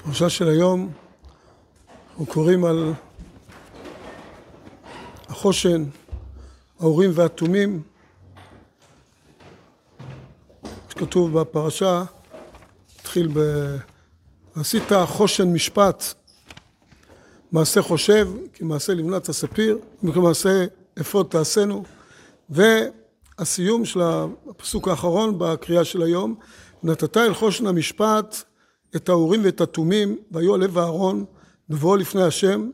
בפרשה של היום אנחנו קוראים על החושן, האורים והתומים. שכתוב בפרשה, התחיל ב... עשית חושן משפט, מעשה חושב, כי מעשה לבנת הספיר, וכמעשה אפוד תעשינו, והסיום של הפסוק האחרון בקריאה של היום, נתת אל חושן המשפט את האורים ואת התומים, והיו על לב אהרון בבואו לפני השם,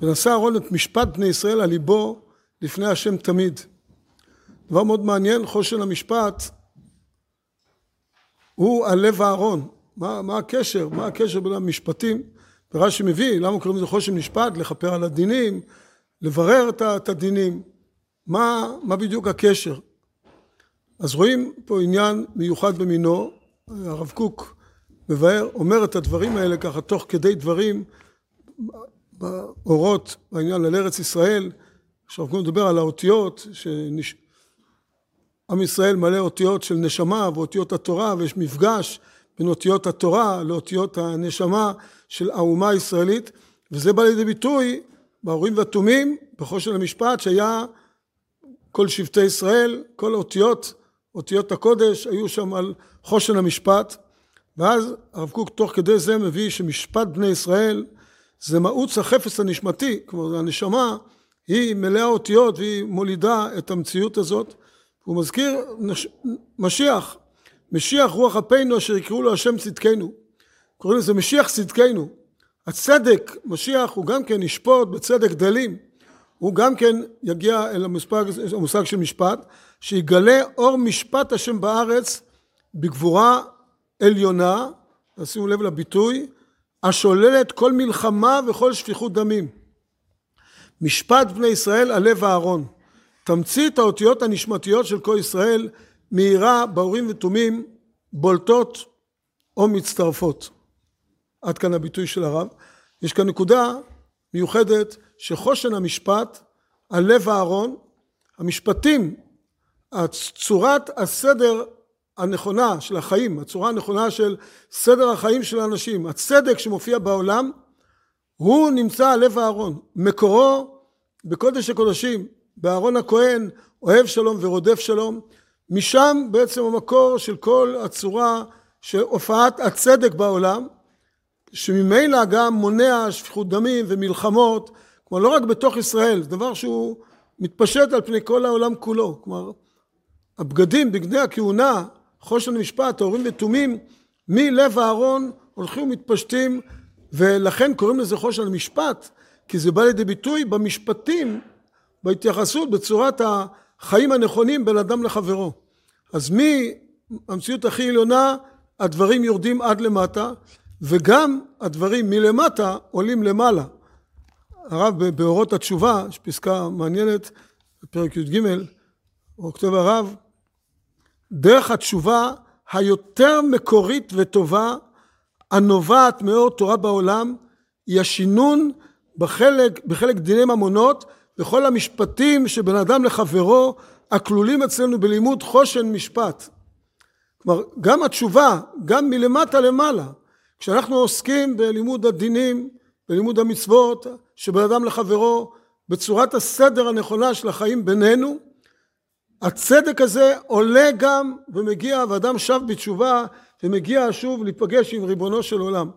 ונשא אהרון את משפט בני ישראל על ליבו לפני השם תמיד. דבר מאוד מעניין, חושן המשפט הוא על לב אהרון. מה, מה הקשר? מה הקשר בין המשפטים? ורש"י מביא, למה קוראים לזה חושן משפט? לכפר על הדינים, לברר את הדינים. מה, מה בדיוק הקשר? אז רואים פה עניין מיוחד במינו, הרב קוק מבאר, אומר את הדברים האלה ככה תוך כדי דברים באורות בעניין על ארץ ישראל, עכשיו אנחנו נדבר על האותיות, שנש... עם ישראל מלא אותיות של נשמה ואותיות התורה ויש מפגש בין אותיות התורה לאותיות הנשמה של האומה הישראלית וזה בא לידי ביטוי באורים והתומים בחושן המשפט שהיה כל שבטי ישראל, כל האותיות, אותיות הקודש היו שם על חושן המשפט ואז הרב קוק תוך כדי זה מביא שמשפט בני ישראל זה מאוץ החפץ הנשמתי, כלומר הנשמה היא מלאה אותיות והיא מולידה את המציאות הזאת. הוא מזכיר נש... משיח, משיח רוח אפינו אשר יקראו לו השם צדקנו. קוראים לזה משיח צדקנו. הצדק, משיח הוא גם כן ישפוט בצדק דלים. הוא גם כן יגיע אל המושג, המושג של משפט, שיגלה אור משפט השם בארץ בגבורה עליונה, שימו לב לביטוי, השוללת כל מלחמה וכל שפיכות דמים. משפט בני ישראל על לב אהרון. תמצית האותיות הנשמתיות של כל ישראל מאירה באורים ותומים בולטות או מצטרפות. עד כאן הביטוי של הרב. יש כאן נקודה מיוחדת שחושן המשפט על לב אהרון, המשפטים, צורת הסדר הנכונה של החיים, הצורה הנכונה של סדר החיים של האנשים, הצדק שמופיע בעולם, הוא נמצא על לב אהרון. מקורו בקודש הקודשים, באהרון הכהן, אוהב שלום ורודף שלום. משם בעצם המקור של כל הצורה של הופעת הצדק בעולם, שממילא גם מונע שפיכות דמים ומלחמות, כלומר לא רק בתוך ישראל, זה דבר שהוא מתפשט על פני כל העולם כולו. כלומר, הבגדים, בגדי הכהונה, חושן משפט, ההורים ותומים, מלב אהרון הולכים ומתפשטים, ולכן קוראים לזה חושן משפט, כי זה בא לידי ביטוי במשפטים, בהתייחסות, בצורת החיים הנכונים בין אדם לחברו. אז מהמציאות הכי עליונה, הדברים יורדים עד למטה, וגם הדברים מלמטה עולים למעלה. הרב באורות התשובה, יש פסקה מעניינת, בפרק י"ג, הוא כותב הרב, דרך התשובה היותר מקורית וטובה הנובעת מאור תורה בעולם היא השינון בחלק, בחלק דיני ממונות וכל המשפטים שבין אדם לחברו הכלולים אצלנו בלימוד חושן משפט. כלומר גם התשובה, גם מלמטה למעלה, כשאנחנו עוסקים בלימוד הדינים, בלימוד המצוות שבין אדם לחברו בצורת הסדר הנכונה של החיים בינינו הצדק הזה עולה גם ומגיע ואדם שב בתשובה ומגיע שוב להיפגש עם ריבונו של עולם.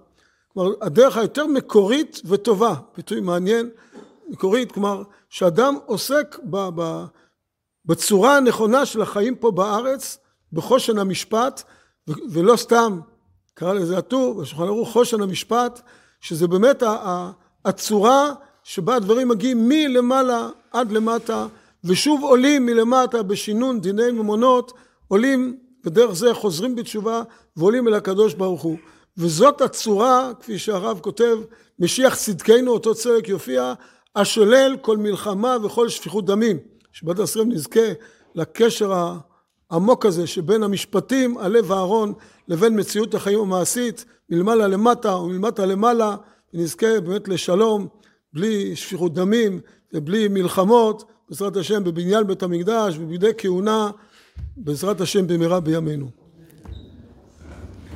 כלומר הדרך היותר מקורית וטובה, ביטוי מעניין, מקורית, כלומר שאדם עוסק ב, ב, בצורה הנכונה של החיים פה בארץ, בחושן המשפט, ולא סתם קרא לזה הטור, בשולחן ערוך חושן המשפט, שזה באמת הצורה שבה הדברים מגיעים מלמעלה עד למטה ושוב עולים מלמטה בשינון דיני ממונות, עולים ודרך זה חוזרים בתשובה ועולים אל הקדוש ברוך הוא. וזאת הצורה, כפי שהרב כותב, משיח צדקנו, אותו צדק יופיע, השולל כל מלחמה וכל שפיכות דמים. שבת עשרים נזכה לקשר העמוק הזה שבין המשפטים על לב אהרון לבין מציאות החיים המעשית, מלמעלה למטה ומלמטה למעלה, ונזכה באמת לשלום, בלי שפיכות דמים ובלי מלחמות, בעזרת השם בבניין בית המקדש ובידי כהונה בעזרת השם במהרה בימינו